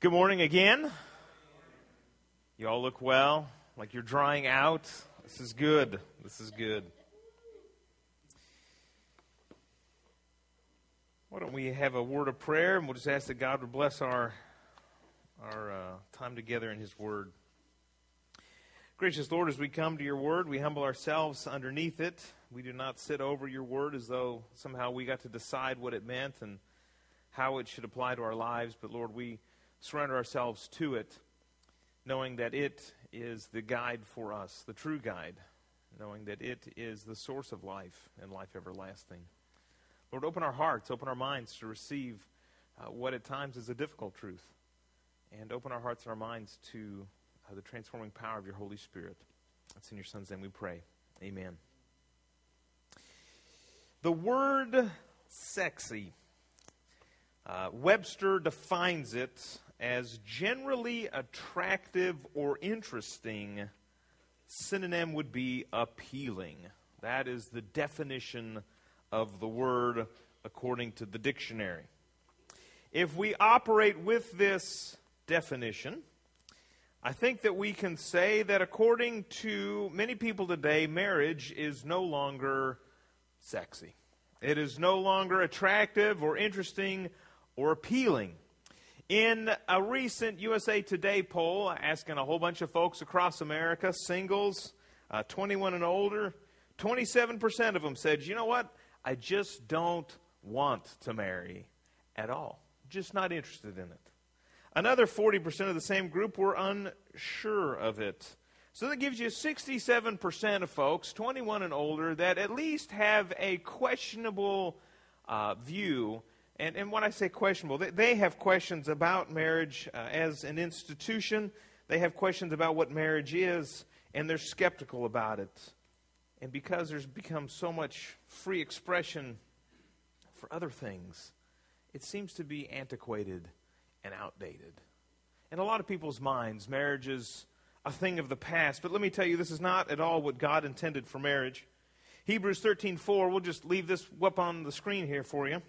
Good morning again. You all look well, like you're drying out. This is good. This is good. Why don't we have a word of prayer and we'll just ask that God would bless our our uh, time together in His Word. Gracious Lord, as we come to Your Word, we humble ourselves underneath it. We do not sit over Your Word as though somehow we got to decide what it meant and how it should apply to our lives. But Lord, we surrender ourselves to it, knowing that it is the guide for us, the true guide, knowing that it is the source of life and life everlasting. Lord, open our hearts, open our minds to receive uh, what at times is a difficult truth, and open our hearts and our minds to uh, the transforming power of your Holy Spirit. That's in your Son's name we pray. Amen. The word sexy, uh, Webster defines it as generally attractive or interesting. Synonym would be appealing. That is the definition of the word according to the dictionary. If we operate with this definition, I think that we can say that according to many people today, marriage is no longer sexy. It is no longer attractive or interesting or appealing. In a recent USA Today poll, asking a whole bunch of folks across America, singles, uh, 21 and older, 27% of them said, you know what? I just don't want to marry at all. Just not interested in it. Another 40% of the same group were unsure of it. So that gives you 67% of folks, 21 and older, that at least have a questionable uh, view and, and when I say questionable, they, they have questions about marriage uh, as an institution. They have questions about what marriage is, and they're skeptical about it. And because there's become so much free expression for other things, it seems to be antiquated and outdated. In a lot of people's minds, marriage is a thing of the past. But let me tell you, this is not at all what God intended for marriage. Hebrews 13:4, we'll just leave this up on the screen here for you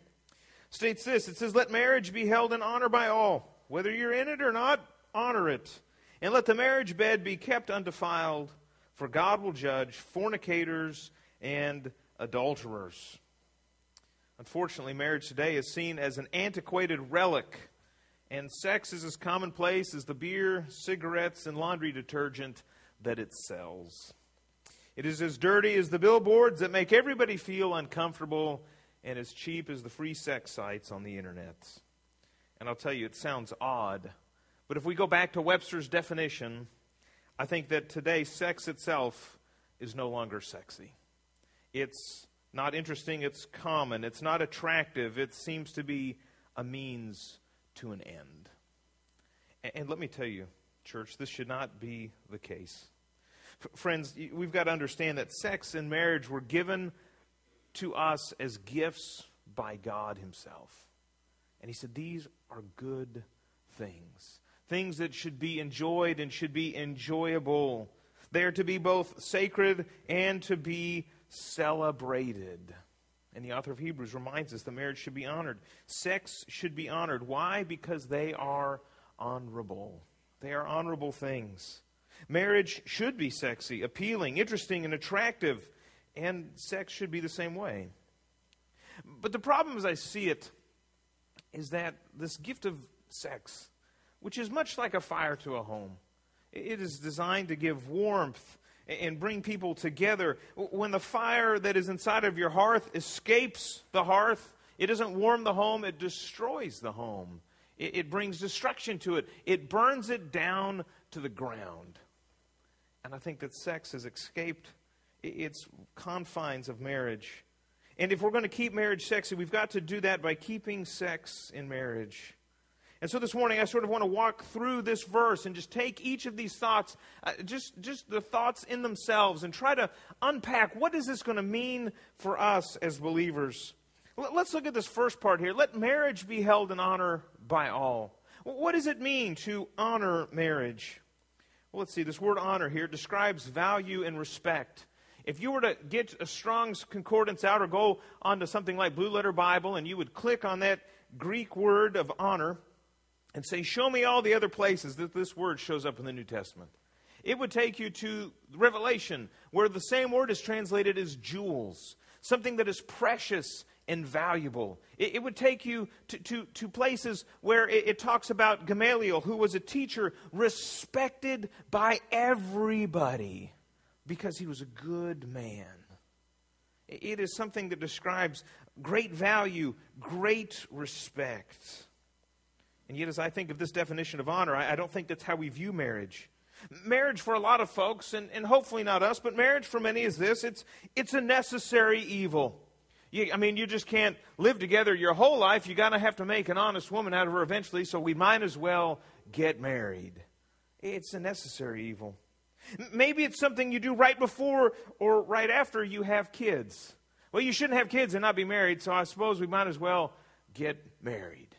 states this it says, Let marriage be held in honor by all. Whether you're in it or not, honor it. And let the marriage bed be kept undefiled, for God will judge fornicators and adulterers. Unfortunately, marriage today is seen as an antiquated relic, and sex is as commonplace as the beer, cigarettes, and laundry detergent that it sells. It is as dirty as the billboards that make everybody feel uncomfortable and as cheap as the free sex sites on the internet. And I'll tell you, it sounds odd, but if we go back to Webster's definition, I think that today sex itself is no longer sexy. It's not interesting, it's common, it's not attractive, it seems to be a means to an end. And, let me tell you, church, this should not be the case. F- friends, we've got to understand that sex and marriage were given to us as gifts by God Himself. And He said, These are good things, things that should be enjoyed and should be enjoyable. They are to be both sacred and to be celebrated. And the author of Hebrews reminds us that marriage should be honored. Sex should be honored. Why? Because they are honorable. They are honorable things. Marriage should be sexy, appealing, interesting, and attractive. And sex should be the same way. But the problem, as I see it, is that this gift of sex, which is much like a fire to a home, it is designed to give warmth and bring people together. When the fire that is inside of your hearth escapes the hearth, it doesn't warm the home, it destroys the home. It, brings destruction to it, it burns it down to the ground. And I think that sex has escaped its confines of marriage. And if we're going to keep marriage sexy, we've got to do that by keeping sex in marriage. And so this morning, I sort of want to walk through this verse and just take each of these thoughts, uh, just, just the thoughts in themselves, and try to unpack what is this going to mean for us as believers. Let's look at this first part here. Let marriage be held in honor by all. What does it mean to honor marriage? Well, let's see. This word honor here describes value and respect. If you were to get a Strong's Concordance out or go onto something like Blue Letter Bible and you would click on that Greek word of honor, and say, Show me all the other places that this word shows up in the New Testament. It would take you to Revelation, where the same word is translated as jewels, something that is precious and valuable. It, it would take you to, to, to places where it, it talks about Gamaliel, who was a teacher respected by everybody because he was a good man. It is something that describes great value, great respect. And yet, as I think of this definition of honor, I, don't think that's how we view marriage. Marriage for a lot of folks, and, and hopefully not us, but marriage for many is this it's, it's a necessary evil. You, I mean, you just can't live together your whole life. You're going to have to make an honest woman out of her eventually, so we might as well get married. It's a necessary evil. Maybe it's something you do right before or right after you have kids. Well, you shouldn't have kids and not be married, so I suppose we might as well get married.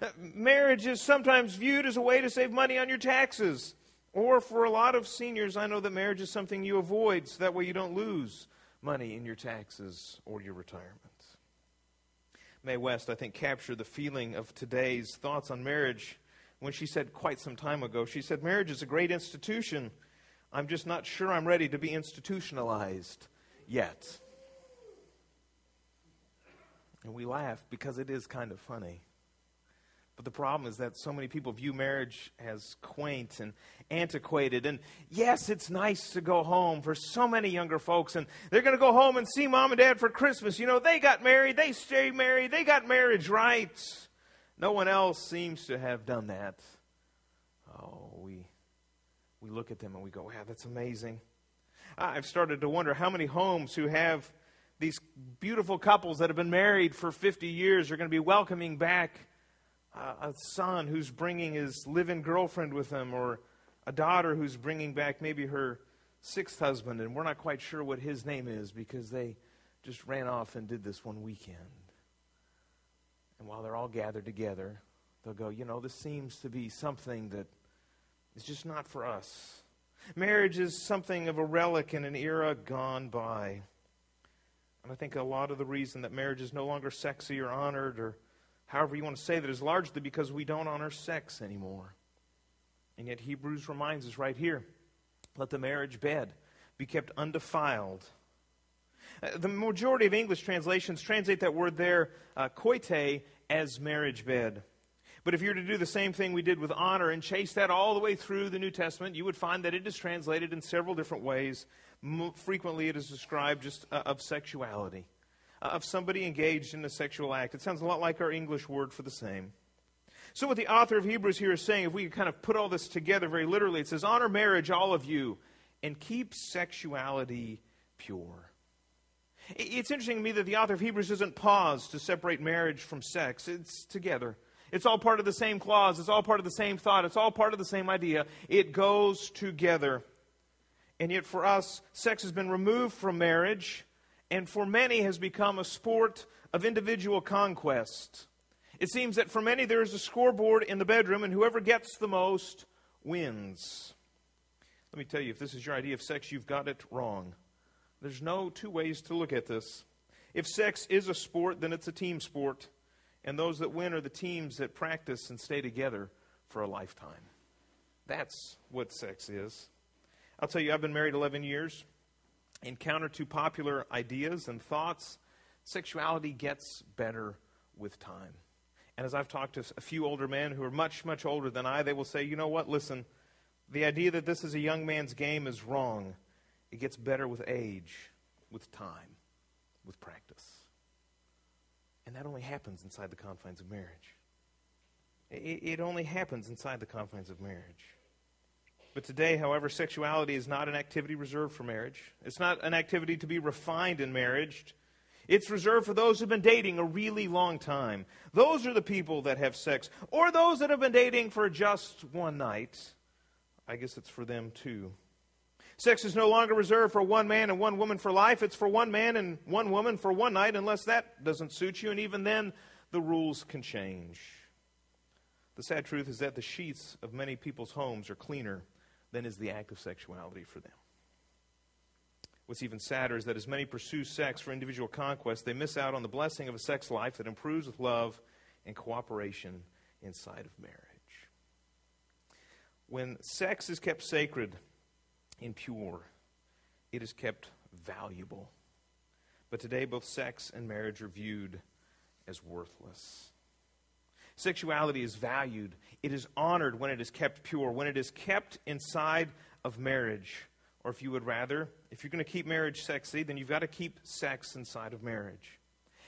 Uh, marriage is sometimes viewed as a way to save money on your taxes. Or for a lot of seniors, I know that marriage is something you avoid so that way you don't lose money in your taxes or your retirement. Mae West, I think, captured the feeling of today's thoughts on marriage when she said quite some time ago, she said, Marriage is a great institution. I'm just not sure I'm ready to be institutionalized yet. And we laugh because it is kind of funny. But the problem is that so many people view marriage as quaint and antiquated. And yes, it's nice to go home for so many younger folks. And they're going to go home and see mom and dad for Christmas. You know, they got married, they stay married, they got marriage right. No one else seems to have done that. We look at them and we go, wow, that's amazing. I've started to wonder how many homes who have these beautiful couples that have been married for 50 years are going to be welcoming back a son who's bringing his live in girlfriend with him, or a daughter who's bringing back maybe her sixth husband, and we're not quite sure what his name is because they just ran off and did this one weekend. And while they're all gathered together, they'll go, you know, this seems to be something that is just not for us. Marriage is something of a relic in an era gone by. And I think a lot of the reason that marriage is no longer sexy or honored or however you want to say that, is largely because we don't honor sex anymore. And yet, Hebrews reminds us right here let the marriage bed be kept undefiled. Uh, the majority of English translations translate that word there, uh, koite, as marriage bed. But if you were to do the same thing we did with honor and chase that all the way through the New Testament, you would find that it is translated in several different ways. frequently, it is described just uh, of sexuality of somebody engaged in a sexual act. It sounds a lot like our English word for the same. So, what the author of Hebrews here is saying, if we kind of put all this together very literally, it says, Honor marriage, all of you, and keep sexuality pure. It's interesting to me that the author of Hebrews doesn't pause to separate marriage from sex, it's together. It's all part of the same clause, it's all part of the same thought, it's all part of the same idea. It goes together. And yet, for us, sex has been removed from marriage and for many has become a sport of individual conquest. It seems that for many there is a scoreboard in the bedroom, and whoever gets the most wins. Let me tell you, if this is your idea of sex, you've got it wrong. There's no two ways to look at this. If sex is a sport, then it's a team sport, and those that win are the teams that practice and stay together for a lifetime. That's what sex is. I'll tell you, I've been married 11 years in counter to popular ideas and thoughts, sexuality gets better with time. And as I've talked to a few older men who are much, much older than I, they will say, you know what, listen, the idea that this is a young man's game is wrong. It gets better with age, with time, with practice. And that only happens inside the confines of marriage. It, only happens inside the confines of marriage. But today, however, sexuality is not an activity reserved for marriage. It's not an activity to be refined in marriage. It's reserved for those who've been dating a really long time. Those are the people that have sex. Or those that have been dating for just one night. I guess it's for them too. Sex is no longer reserved for one man and one woman for life. It's for one man and one woman for one night, unless that doesn't suit you. And even then, the rules can change. The sad truth is that the sheets of many people's homes are cleaner than is the act of sexuality for them. What's even sadder is that as many pursue sex for individual conquest, they miss out on the blessing of a sex life that improves with love and cooperation inside of marriage. When sex is kept sacred and pure, it is kept valuable. But today, both sex and marriage are viewed as worthless. Sexuality is valued, it is honored when it is kept pure, when it is kept inside of marriage. Or if you would rather, if you're going to keep marriage sexy, then you've got to keep sex inside of marriage.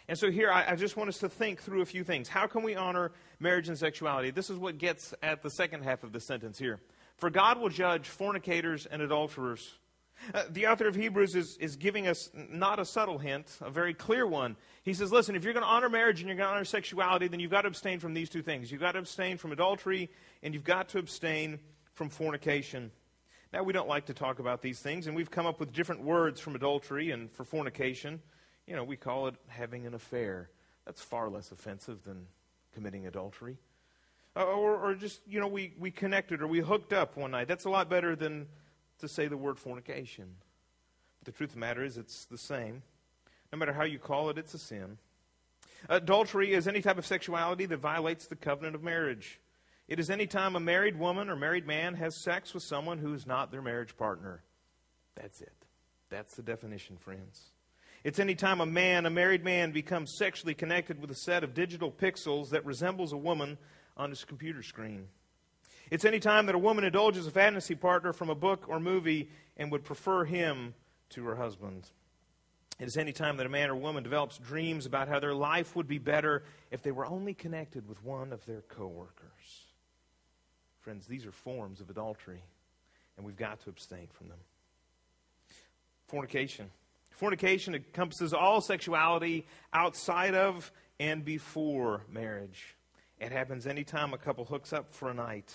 And so here, I, I, just want us to think through a few things. How can we honor marriage and sexuality? This is what gets at the second half of the sentence here. For God will judge fornicators and adulterers. Uh, the author of Hebrews is, is giving us not a subtle hint, a very clear one. He says, listen, if you're going to honor marriage and you're going to honor sexuality, then you've got to abstain from these two things. You've got to abstain from adultery, and you've got to abstain from fornication. Now, we don't like to talk about these things, and we've come up with different words from adultery and for fornication. You know, we call it having an affair. That's far less offensive than committing adultery. Uh, or, or just, you know, we, we connected or we hooked up one night. That's a lot better than to say the word fornication. But the truth of the matter is, it's the same. No matter how you call it, it's a sin. Adultery is any type of sexuality that violates the covenant of marriage. It is any time a married woman or married man has sex with someone who is not their marriage partner. That's it. That's the definition, friends. It's any time a man, a married man, becomes sexually connected with a set of digital pixels that resembles a woman on his computer screen. It's any time that a woman indulges a fantasy partner from a book or movie and would prefer him to her husband. It is any time that a man or woman develops dreams about how their life would be better if they were only connected with one of their coworkers. Friends, these are forms of adultery, and we've got to abstain from them. Fornication. Fornication encompasses all sexuality outside of and before marriage. It happens anytime a couple hooks up for a night,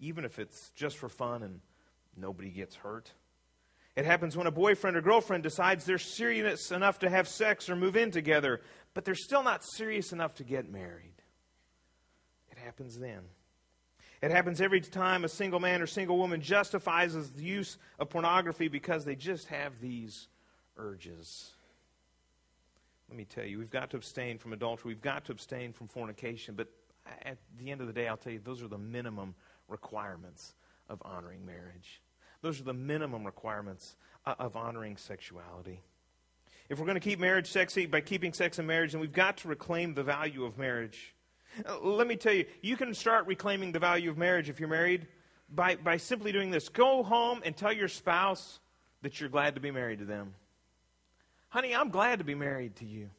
even if it's just for fun and nobody gets hurt. It happens when a boyfriend or girlfriend decides they're serious enough to have sex or move in together, but they're still not serious enough to get married. It happens then. It happens every time a single man or single woman justifies the use of pornography because they just have these urges. Let me tell you, we've got to abstain from adultery. We've got to abstain from fornication. But at the end of the day, I'll tell you, those are the minimum requirements of honoring marriage. Those are the minimum requirements uh, of honoring sexuality. If we're going to keep marriage sexy by keeping sex in marriage, then we've got to reclaim the value of marriage. Uh, let me tell you, you can start reclaiming the value of marriage if you're married by, by simply doing this. Go home and tell your spouse that you're glad to be married to them. Honey, I'm glad to be married to you.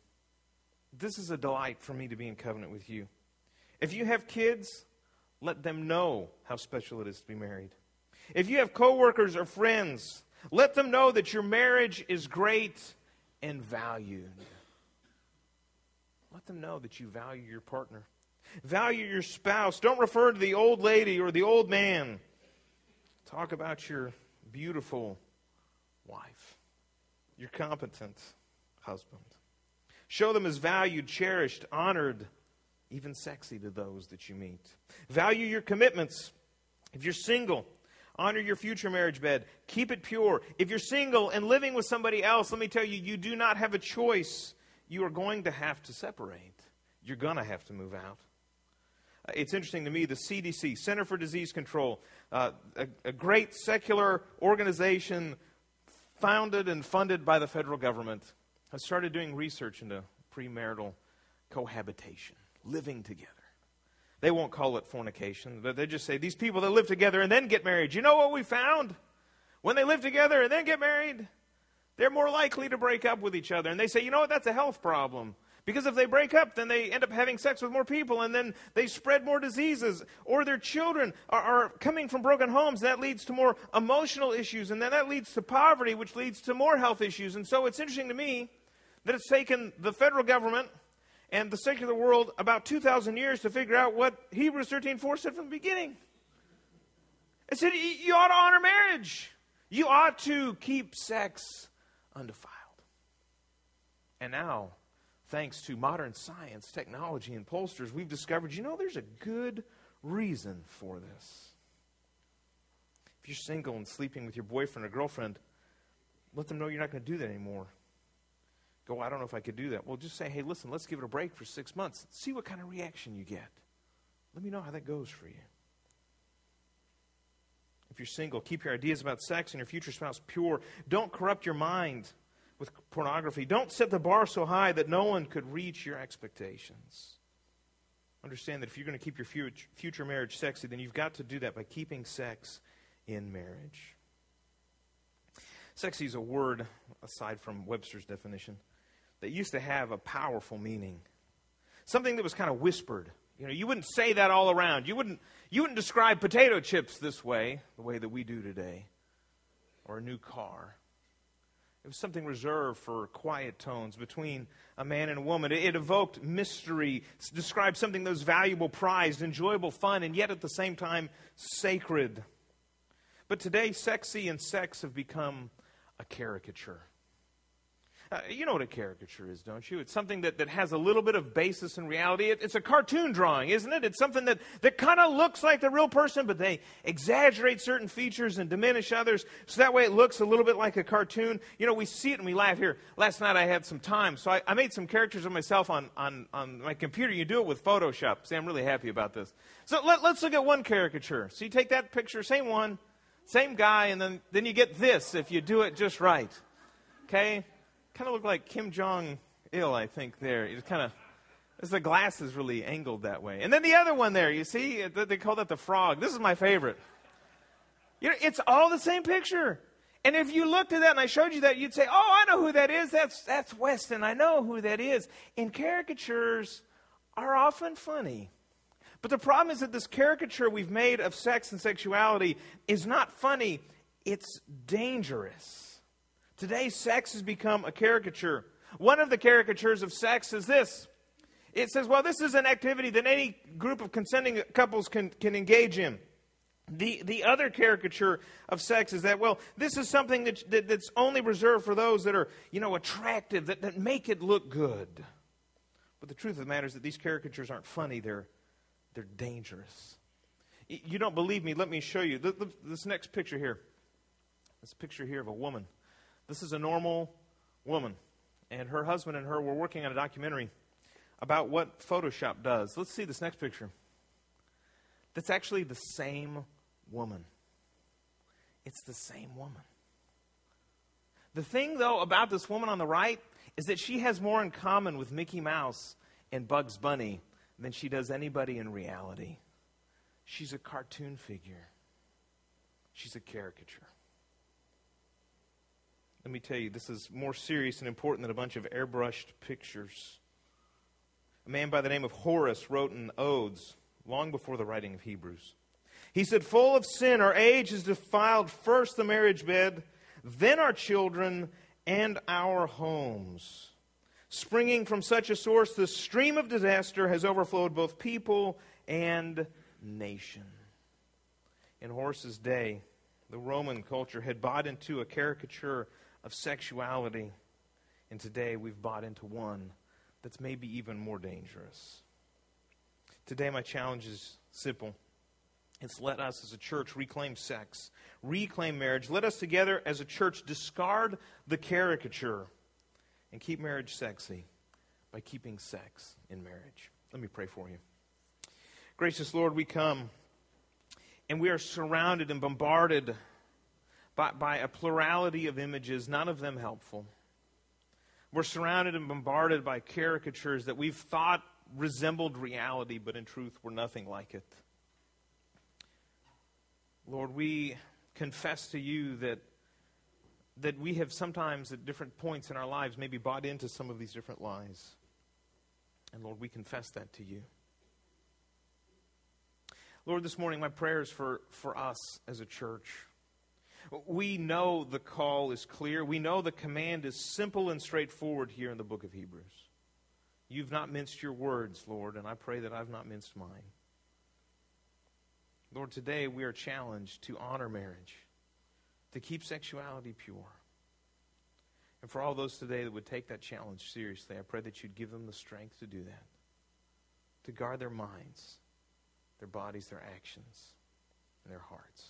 This is a delight for me to be in covenant with you. If you have kids, let them know how special it is to be married. If you have coworkers or friends, let them know that your marriage is great and valued. Let them know that you value your partner. Value your spouse. Don't refer to the old lady or the old man. Talk about your beautiful wife your competent husband. Show them as valued, cherished, honored, even sexy to those that you meet. Value your commitments. If you're single, honor your future marriage bed. Keep it pure. If you're single and living with somebody else, let me tell you, you do not have a choice. You are going to have to separate. You're going to have to move out. Uh, it's interesting to me, the CDC, Center for Disease Control, uh, a, a great secular organization founded and funded by the federal government, has started doing research into premarital cohabitation, living together. They won't call it fornication, but they just say these people that live together and then get married. You know what we found? When they live together and then get married, they're more likely to break up with each other. And they say, you know what? That's a health problem. Because if they break up, then they end up having sex with more people, and then they spread more diseases. Or their children are, are, coming from broken homes. That leads to more emotional issues, and then that leads to poverty, which leads to more health issues. And so it's interesting to me that it's taken the federal government and the secular world about 2,000 years to figure out what Hebrews 13.4 said from the beginning. It said you ought to honor marriage. You ought to keep sex undefiled. And now thanks to modern science, technology, and pollsters, we've discovered you know, there's a good reason for this. If you're single and sleeping with your boyfriend or girlfriend, let them know you're not going to do that anymore. Go, I don't know if I could do that. Well, just say, hey, listen, let's give it a break for six months. See what kind of reaction you get. Let me know how that goes for you. If you're single, keep your ideas about sex and your future spouse pure. Don't corrupt your mind with pornography. Don't set the bar so high that no one could reach your expectations. Understand that if you're going to keep your future marriage sexy, then you've got to do that by keeping sex in marriage. Sexy is a word, aside from Webster's definition, that used to have a powerful meaning. Something that was kind of whispered. You know, you wouldn't say that all around. You wouldn't, you wouldn't describe potato chips this way, the way that we do today, or a new car. It was something reserved for quiet tones between a man and a woman. It, it evoked mystery, described something that was valuable, prized, enjoyable, fun, and yet at the same time sacred. But today, sexy and sex have become a caricature. Uh, you know what a caricature is, don't you? It's something that, that has a little bit of basis in reality. It, it's a cartoon drawing, isn't it? It's something that, that kind of looks like the real person, but they exaggerate certain features and diminish others, so that way it looks a little bit like a cartoon. You know, we see it and we laugh here. Last night I had some time, so I, I made some characters of myself on, on, on my computer. You do it with Photoshop. See, I'm really happy about this. So let, let's look at one caricature. So you take that picture, same one, same guy, and then, then you get this if you do it just right. Okay? Kind of look like Kim Jong Il, I think, there. It's kind of, the glass is really angled that way. And then the other one there, you see, they call that the frog. This is my favorite. You know, it's all the same picture. And if you looked at that and I showed you that, you'd say, oh, I know who that is. That's, that's Weston. I know who that is. And caricatures are often funny. But the problem is that this caricature we've made of sex and sexuality is not funny, it's dangerous. Today, sex has become a caricature. One of the caricatures of sex is this it says, well, this is an activity that any group of consenting couples can, can engage in. The, the other caricature of sex is that, well, this is something that, that, that's only reserved for those that are, you know, attractive, that, that make it look good. But the truth of the matter is that these caricatures aren't funny, they're, they're dangerous. You don't believe me? Let me show you. This next picture here. This picture here of a woman this is a normal woman, and her husband and her were working on a documentary about what Photoshop does. Let's see this next picture. That's actually the same woman. It's the same woman. The thing, though, about this woman on the right is that she has more in common with Mickey Mouse and Bugs Bunny than she does anybody in reality. She's a cartoon figure, she's a caricature. Let me tell you, this is more serious and important than a bunch of airbrushed pictures. A man by the name of Horace wrote in Odes long before the writing of Hebrews. He said, Full of sin, our age has defiled first the marriage bed, then our children, and our homes. Springing from such a source, the stream of disaster has overflowed both people and nation. In Horace's day, the Roman culture had bought into a caricature of sexuality. And today we've bought into one that's maybe even more dangerous. Today, my challenge is simple. It's let us as a church reclaim sex, reclaim marriage. Let us together as a church discard the caricature and keep marriage sexy by keeping sex in marriage. Let me pray for you. Gracious Lord, we come and we are surrounded and bombarded by, by a plurality of images, none of them helpful. We're surrounded and bombarded by caricatures that we've thought resembled reality, but in truth were nothing like it. Lord, we confess to you that, that we have sometimes at different points in our lives maybe bought into some of these different lies. And Lord, we confess that to you. Lord, this morning my prayers for, for us as a church. We know the call is clear. We know the command is simple and straightforward here in the book of Hebrews. You've not minced your words, Lord, and I pray that I've not minced mine. Lord, today we are challenged to honor marriage, to keep sexuality pure. And for all those today that would take that challenge seriously, I pray that you'd give them the strength to do that, to guard their minds, their bodies, their actions, and their hearts.